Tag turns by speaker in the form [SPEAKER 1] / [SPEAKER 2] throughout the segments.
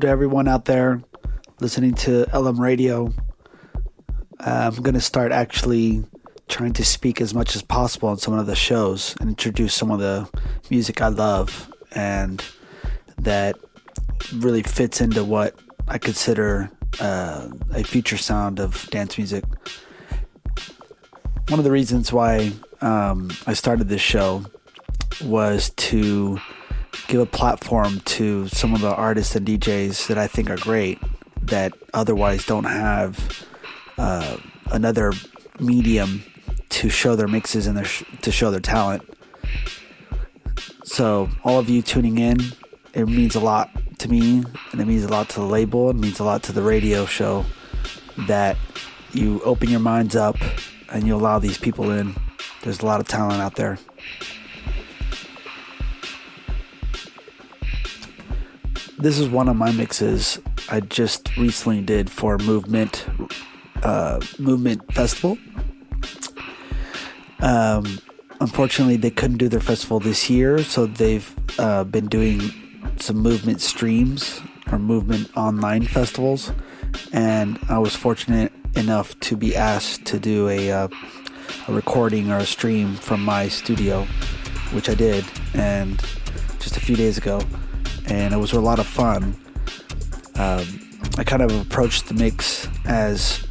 [SPEAKER 1] To everyone out there listening to Ellum Radio. Uh, I'm going to start actually trying to speak as much as possible on some of the shows and introduce some of the music I love and that really fits into what I consider uh, a future sound of dance music. One of the reasons why um, I started this show was to give a platform to some of the artists and DJs that I think are great that otherwise don't have uh, another medium to show their mixes and their sh- to show their talent. So all of you tuning in, it means a lot to me, and it means a lot to the label. It means a lot to the radio show that you open your minds up and you allow these people in. There's a lot of talent out there. This is one of my mixes I just recently did for Movement uh, Movement Festival. Um, unfortunately, they couldn't do their festival this year, so they've uh, been doing some movement streams or movement online festivals. And I was fortunate enough to be asked to do a, uh, a recording or a stream from my studio, which I did, and just a few days ago and it was a lot of fun. Um, I kind of approached the mix as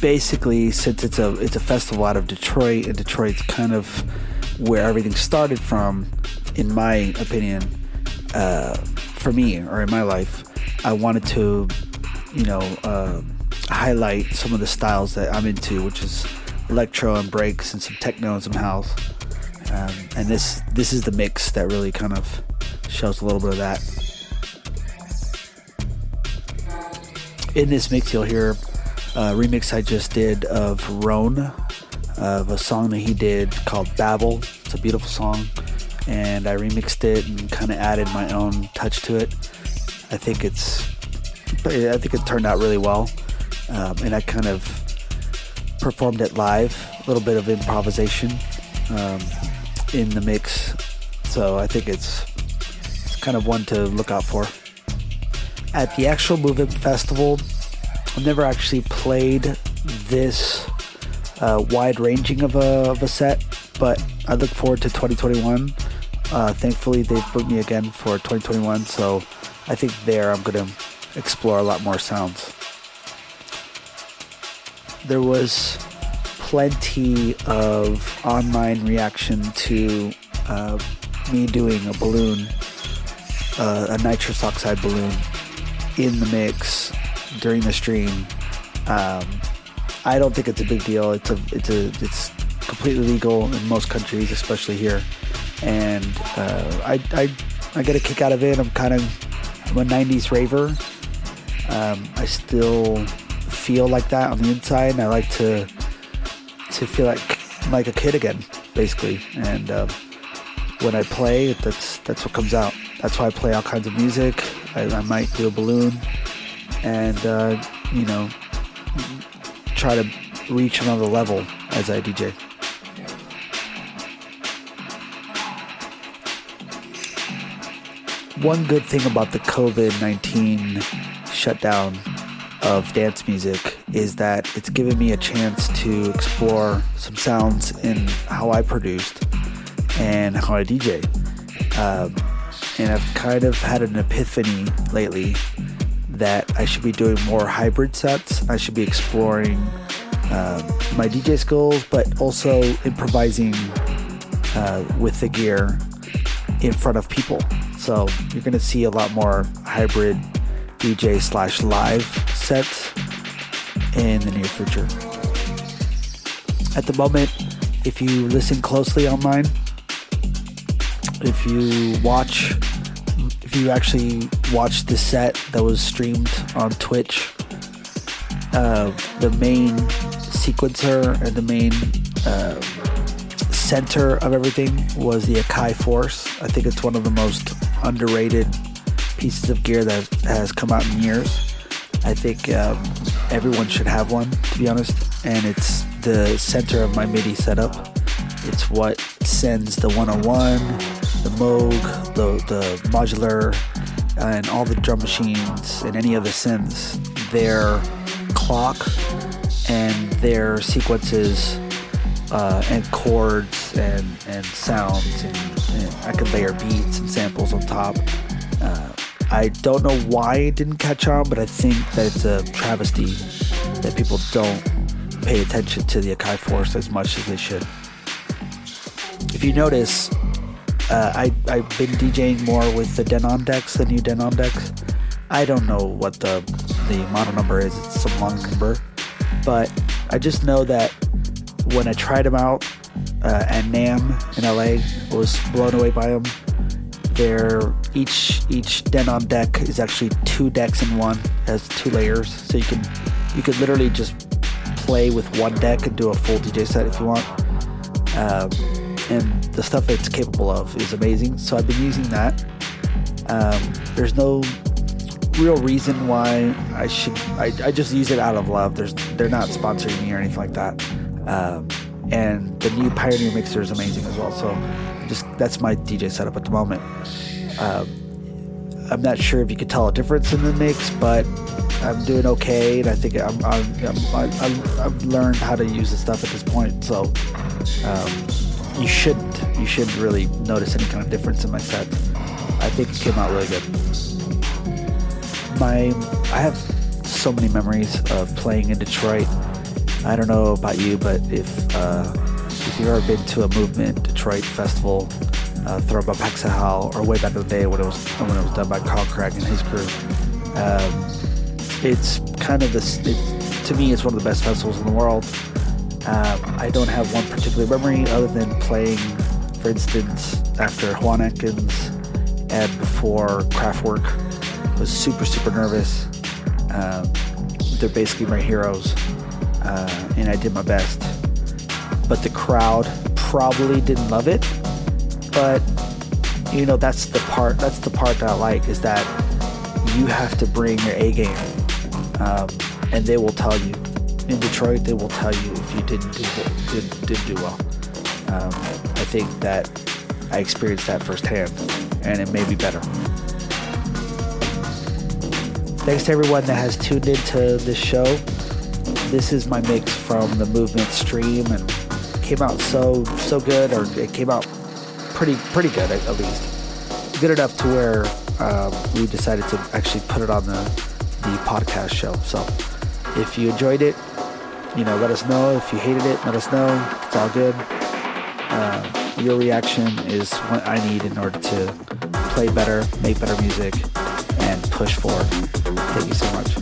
[SPEAKER 1] basically since it's a it's a festival out of Detroit, and Detroit's kind of where everything started from, in my opinion, uh, for me or in my life. I wanted to, you know, uh, highlight some of the styles that I'm into, which is electro and breaks and some techno and some house. Um, and this this is the mix that really kind of shows a little bit of that. In this mix, you'll hear a remix I just did of Rone, of a song that he did called Babel. It's a beautiful song, and I remixed it and kind of added my own touch to it. I think it's, I think it turned out really well, um, and I kind of performed it live, a little bit of improvisation um, in the mix. So I think it's kind of one to look out for. At the actual Movement Festival, I've never actually played this uh, wide ranging of a, of a set, but I look forward to 2021. Uh, thankfully, they've booked me again for 2021, so I think there I'm going to explore a lot more sounds. There was plenty of online reaction to uh, me doing a balloon uh, a nitrous oxide balloon in the mix during the stream. Um, I don't think it's a big deal. It's a it's a it's completely legal in most countries, especially here. And uh, I, I I get a kick out of it. I'm kind of I'm a '90s raver. Um, I still feel like that on the inside, and I like to to feel like like a kid again, basically. And uh, when I play, that's that's what comes out. That's why I play all kinds of music. I, I might do a balloon and, uh, you know, try to reach another level as I DJ. One good thing about the COVID 19 shutdown of dance music is that it's given me a chance to explore some sounds in how I produced and how I DJ. Um, and I've kind of had an epiphany lately that I should be doing more hybrid sets. I should be exploring uh, my DJ skills, but also improvising uh, with the gear in front of people. So you're going to see a lot more hybrid DJ slash live sets in the near future. At the moment, if you listen closely online, if you watch, if you actually watch the set that was streamed on Twitch, uh, the main sequencer and the main uh, center of everything was the Akai Force. I think it's one of the most underrated pieces of gear that has come out in years. I think um, everyone should have one, to be honest. And it's the center of my MIDI setup. It's what sends the 101, the Moog, the, the modular, and all the drum machines and any other synths, their clock and their sequences uh, and chords and, and sounds. And, and, I could layer beats and samples on top. Uh, I don't know why it didn't catch on, but I think that it's a travesty that people don't pay attention to the Akai Force as much as they should. If you notice, uh, I, I've been DJing more with the Denon decks, the new Denon decks. I don't know what the the model number is. It's some long number, but I just know that when I tried them out uh, at NAMM in LA, I was blown away by them. They're each each Denon deck is actually two decks in one, has two layers, so you can you could literally just play with one deck and do a full DJ set if you want. Um, and the stuff it's capable of is amazing. So I've been using that. Um, there's no real reason why I should. I, I just use it out of love. There's they're not sponsoring me or anything like that. Um, and the new Pioneer mixer is amazing as well. So just that's my DJ setup at the moment. Um, I'm not sure if you could tell a difference in the mix, but I'm doing okay, and I think I'm, I'm, I'm, i have learned how to use the stuff at this point. So um, you shouldn't you shouldn't really notice any kind of difference in my set. I think it came out really good. My I have so many memories of playing in Detroit. I don't know about you, but if uh, if you've ever been to a Movement Detroit festival uh, thrown by Paxahau, or way back in the day when it was when it was done by Carl Craig and his crew, um, it's kind of this. It, to me, it's one of the best festivals in the world. Um, I don't have one particular memory other than playing, for instance, after Juan Atkins and before Kraftwerk. Was super super nervous. Um, they're basically my heroes, uh, and I did my best. But the crowd probably didn't love it. But you know that's the part. That's the part that I like is that you have to bring your A game, um, and they will tell you. In Detroit, they will tell you you didn't do did, did do well. Um, I think that I experienced that firsthand, and it may be better. Thanks to everyone that has tuned into this show. This is my mix from the movement stream, and came out so so good, or it came out pretty pretty good at, at least, good enough to where um, we decided to actually put it on the the podcast show. So if you enjoyed it, you know, let us know. If you hated it, let us know. It's all good. Uh, your reaction is what I need in order to play better, make better music, and push forward. Thank you so much.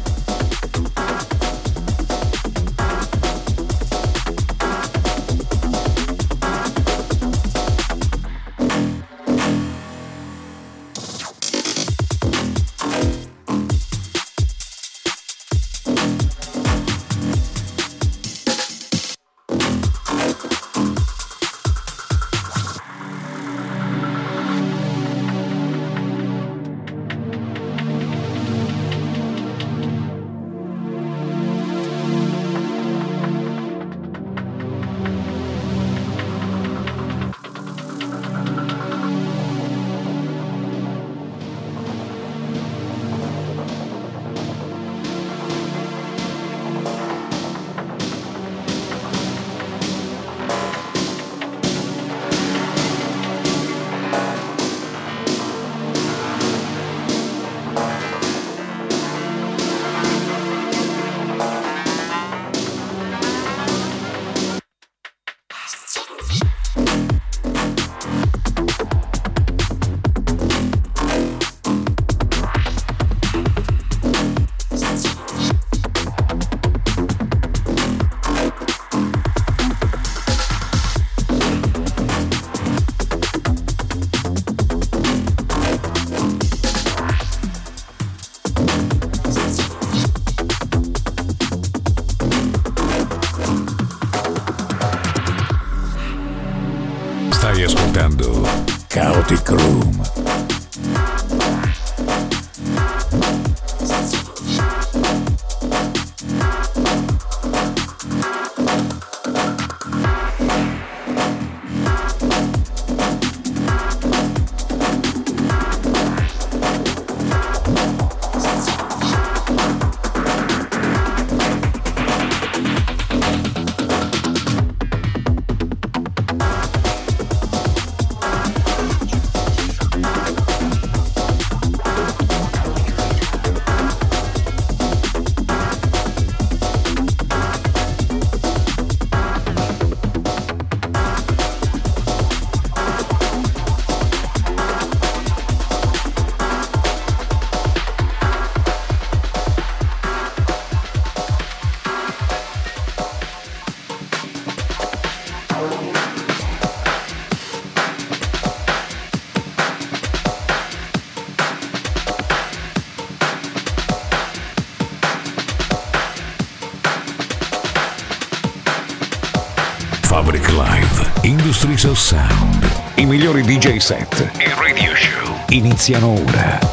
[SPEAKER 2] DJ set e radio show iniziano ora.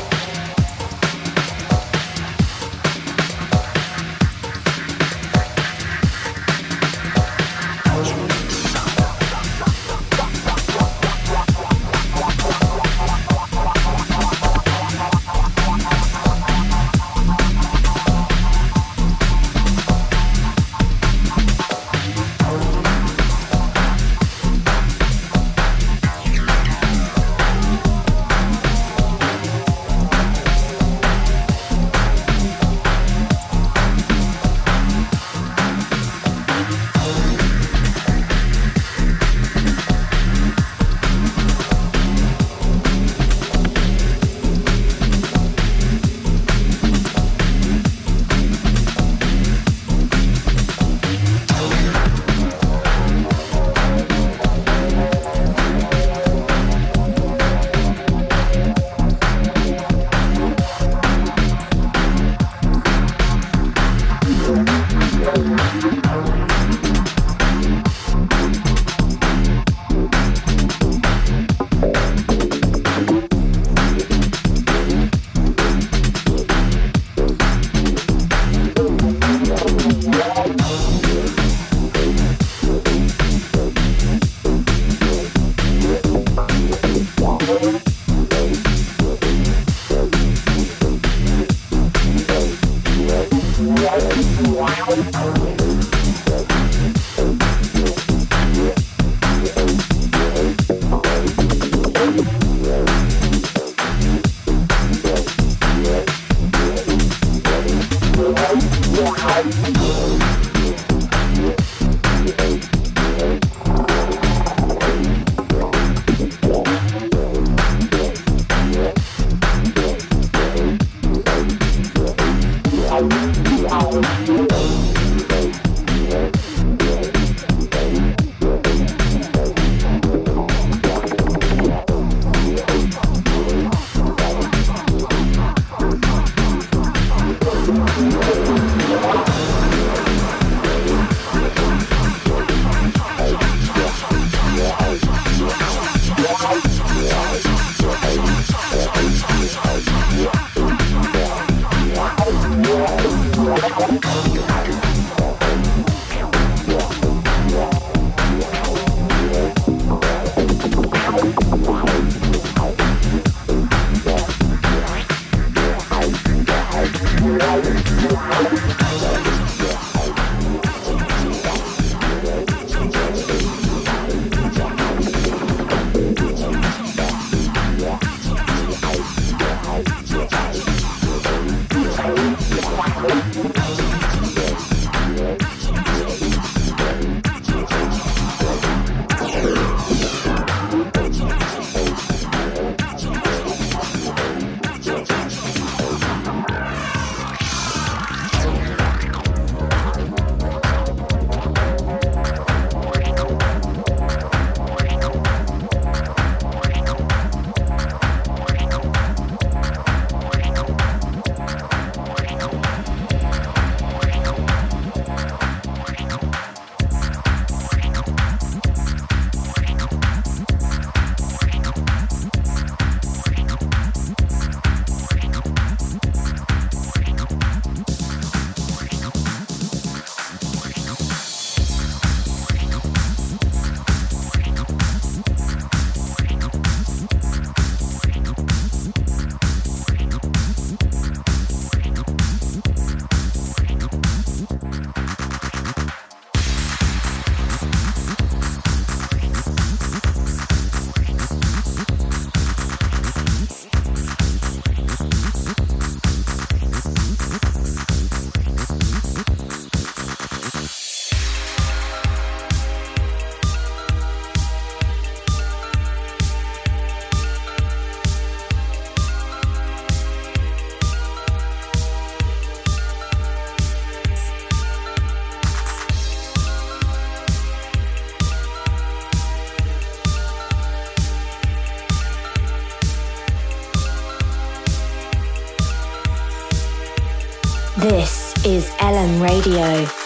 [SPEAKER 3] Radio.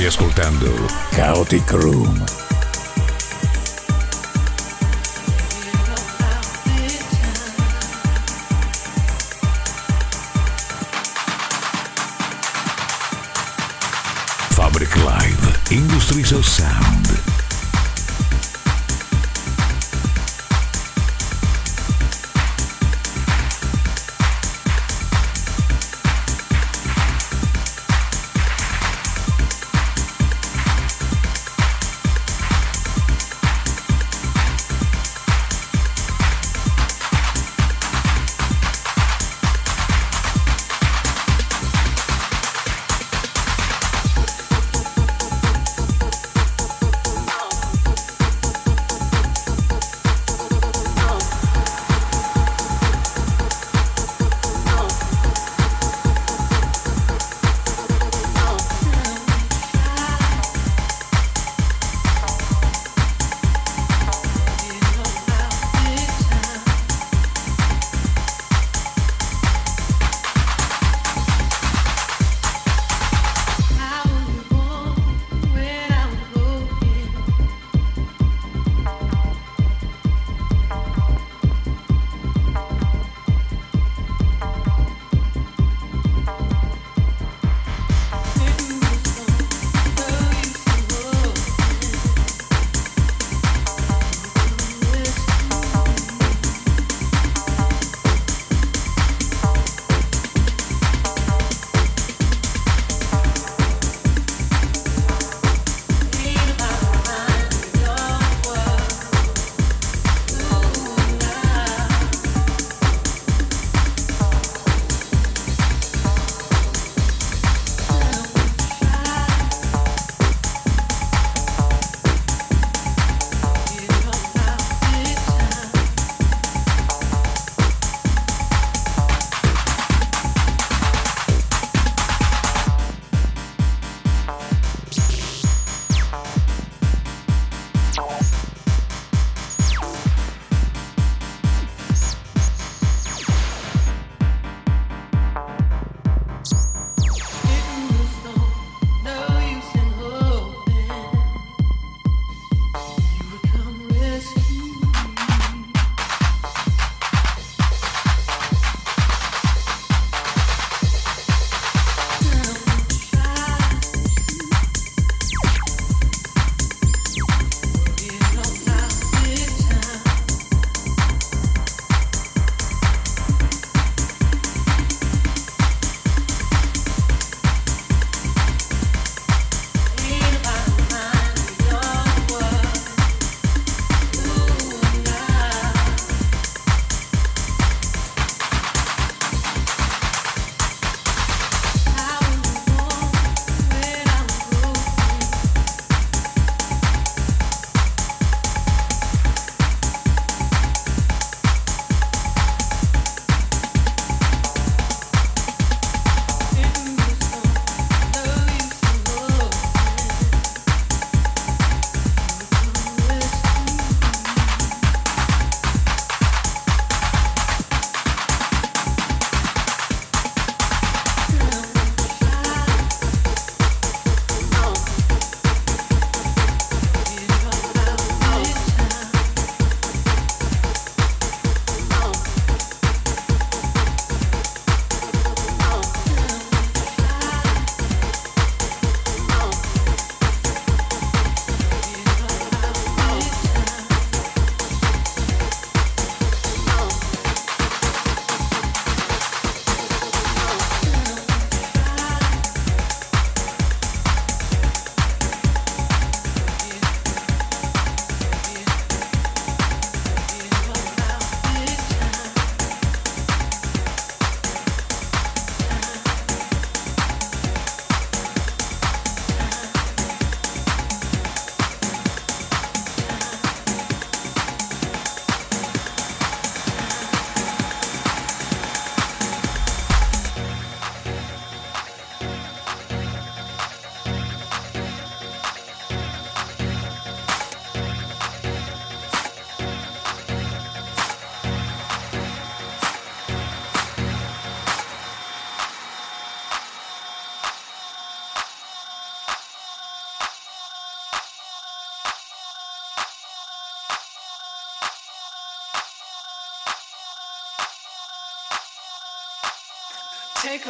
[SPEAKER 2] Stai ascoltando Chaotic Room. Fabric Live Industries of Sound.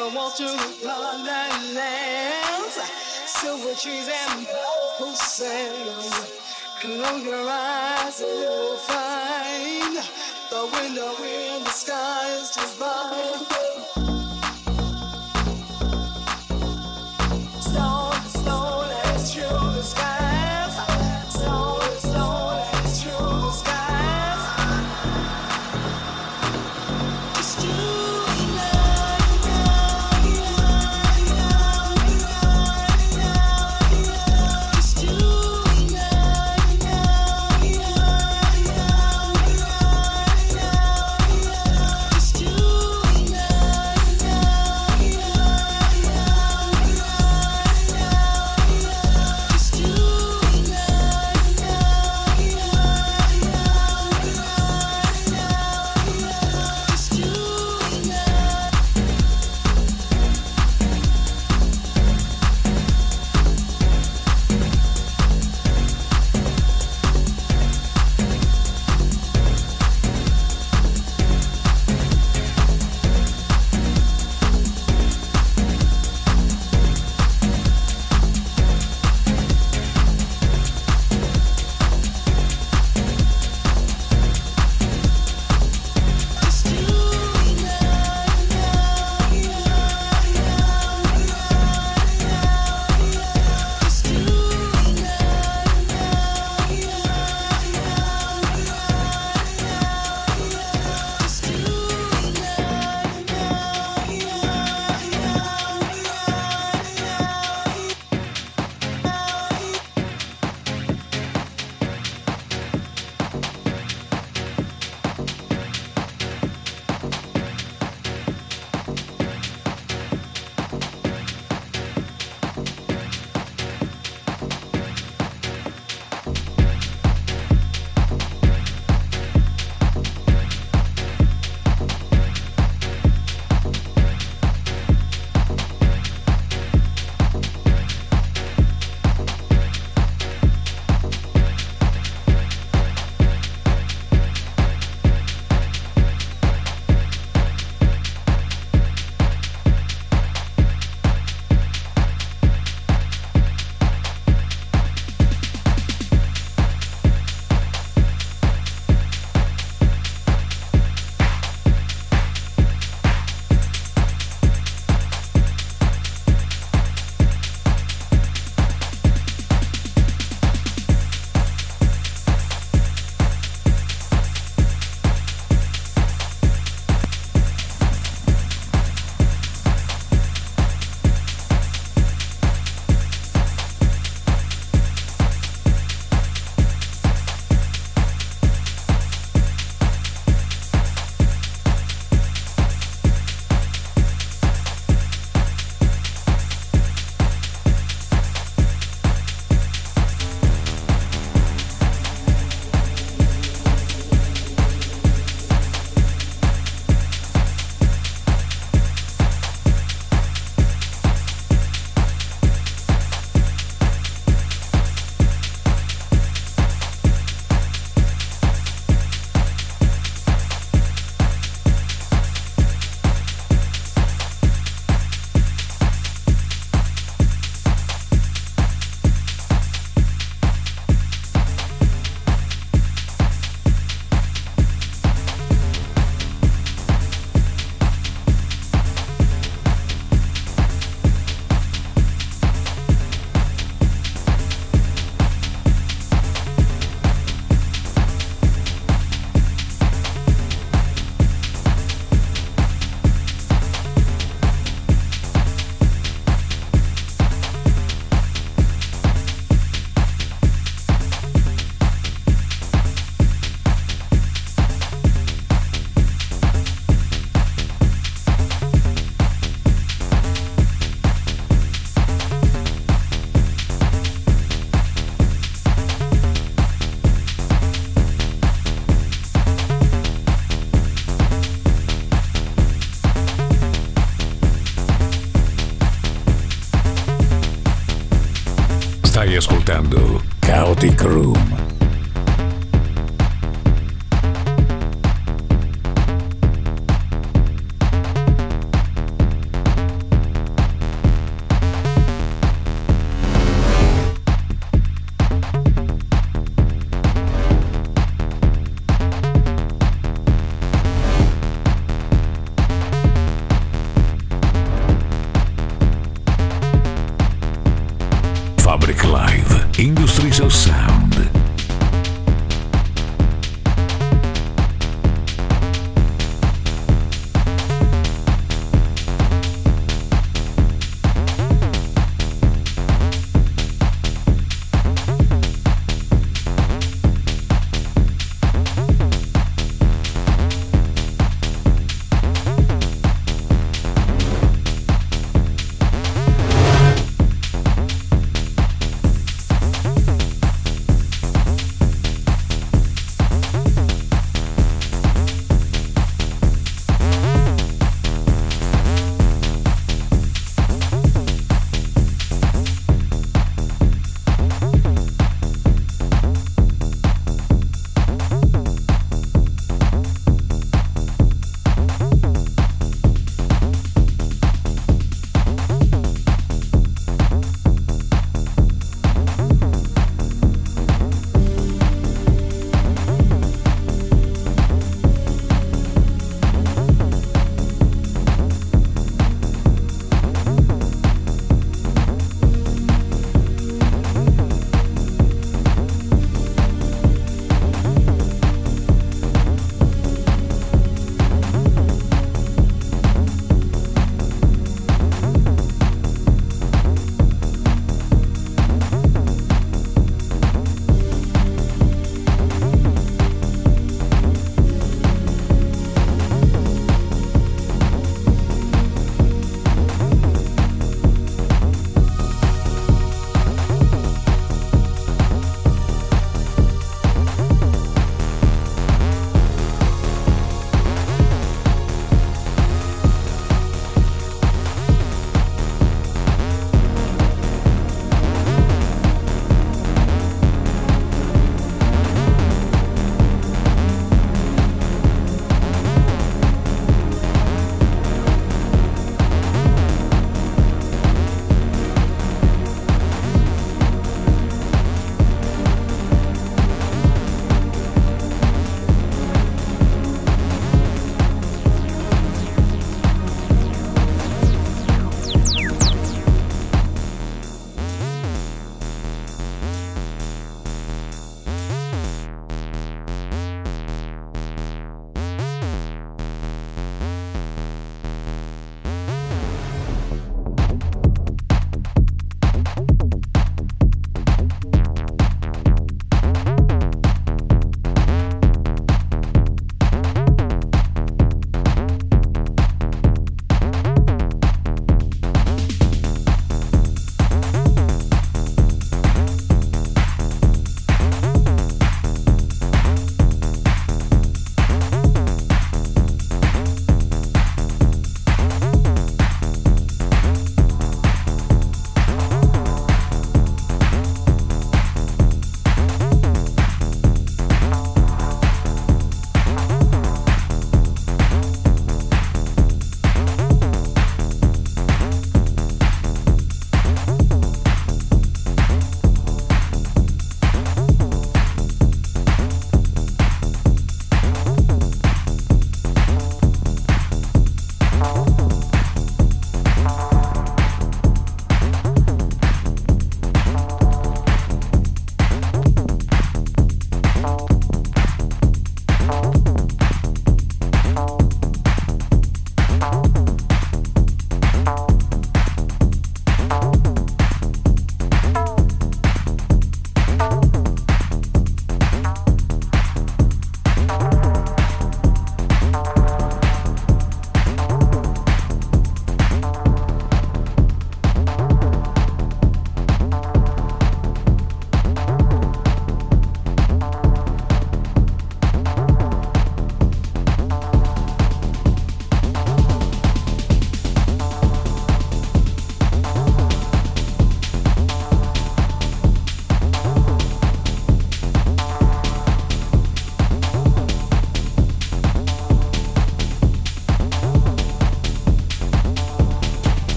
[SPEAKER 4] A walk through the garden lands, silver trees and blue sand. Close your eyes and you'll find the window in the sky is divine.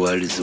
[SPEAKER 5] Voiles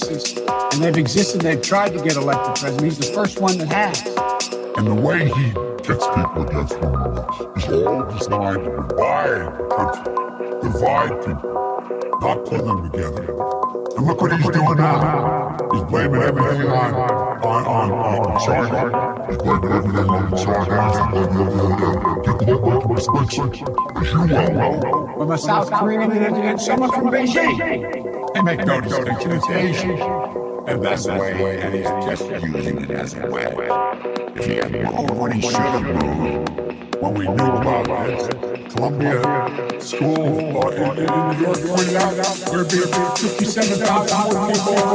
[SPEAKER 6] they've existed. They've tried to get elected president. He's the first one that has.
[SPEAKER 7] And the way he gets people against one another is all designed to divide the country, divide people, not put them together. And look what he's doing now. He's blaming everything on on on, on China. He's blaming everything on China. He's blaming everything on people that make him expensive, as you well know.
[SPEAKER 6] From a South Korean and, and someone from Beijing. Make no Asian.
[SPEAKER 7] And that's the way, and he's just using it as a way. If he had moved when he should have moved, when we knew about this, Columbia School uh, in, New York pointed out there would be 57,000 more people.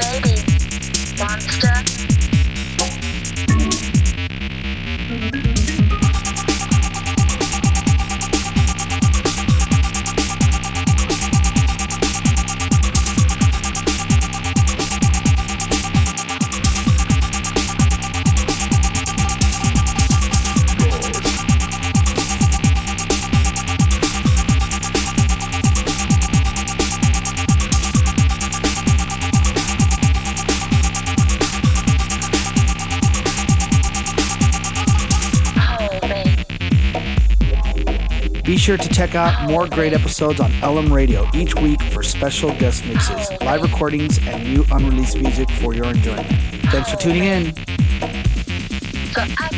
[SPEAKER 8] baby.
[SPEAKER 1] Sure to check out more great episodes on Ellum Radio each week for special guest mixes, live recordings, and new unreleased music for your enjoyment. Thanks for tuning in.
[SPEAKER 3] Uh,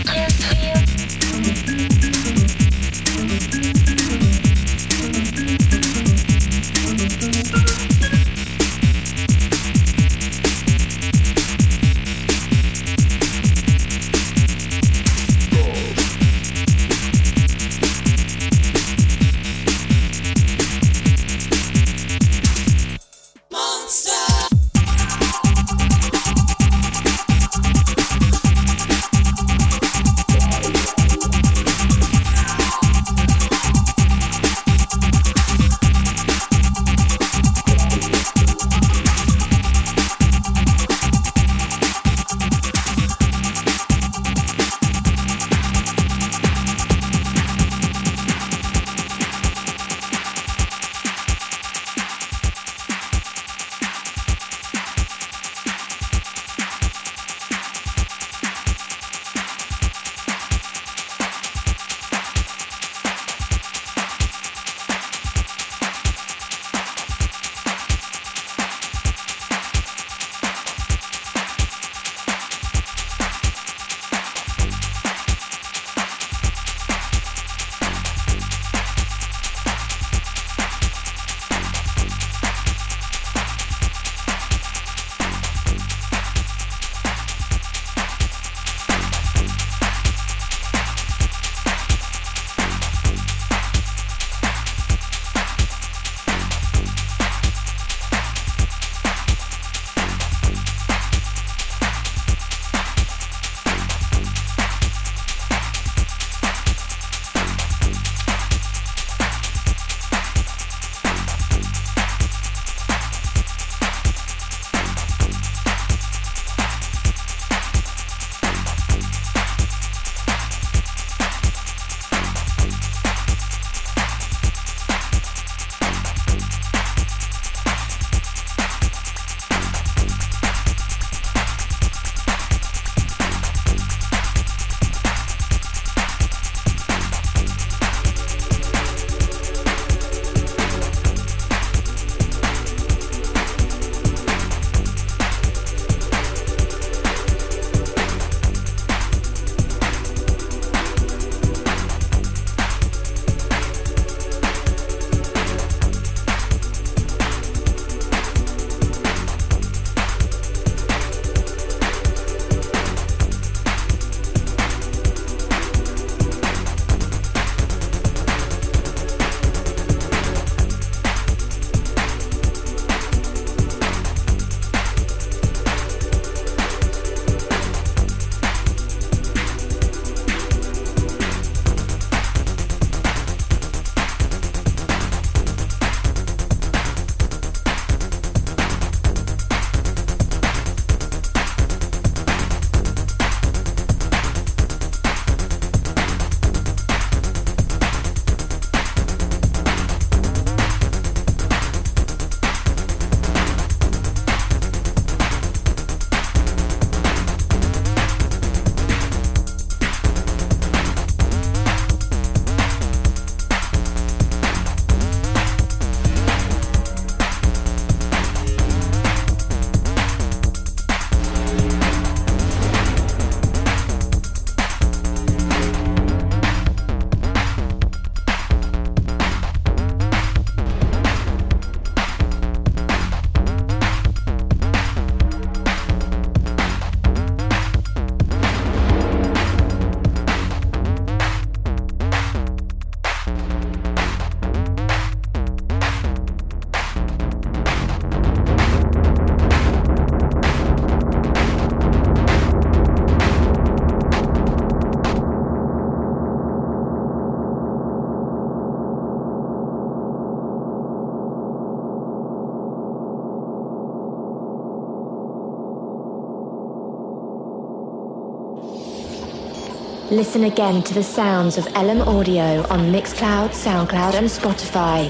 [SPEAKER 3] Listen again to the sounds of Ellum Audio on Mixcloud, SoundCloud, and Spotify.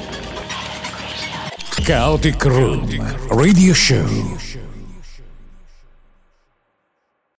[SPEAKER 2] Kaotik Room Radio Show.